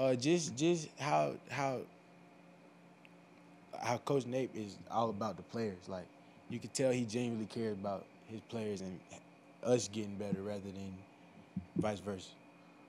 Uh, just just how how how Coach Nate is all about the players. Like you could tell he genuinely cares about his players and us getting better rather than vice versa.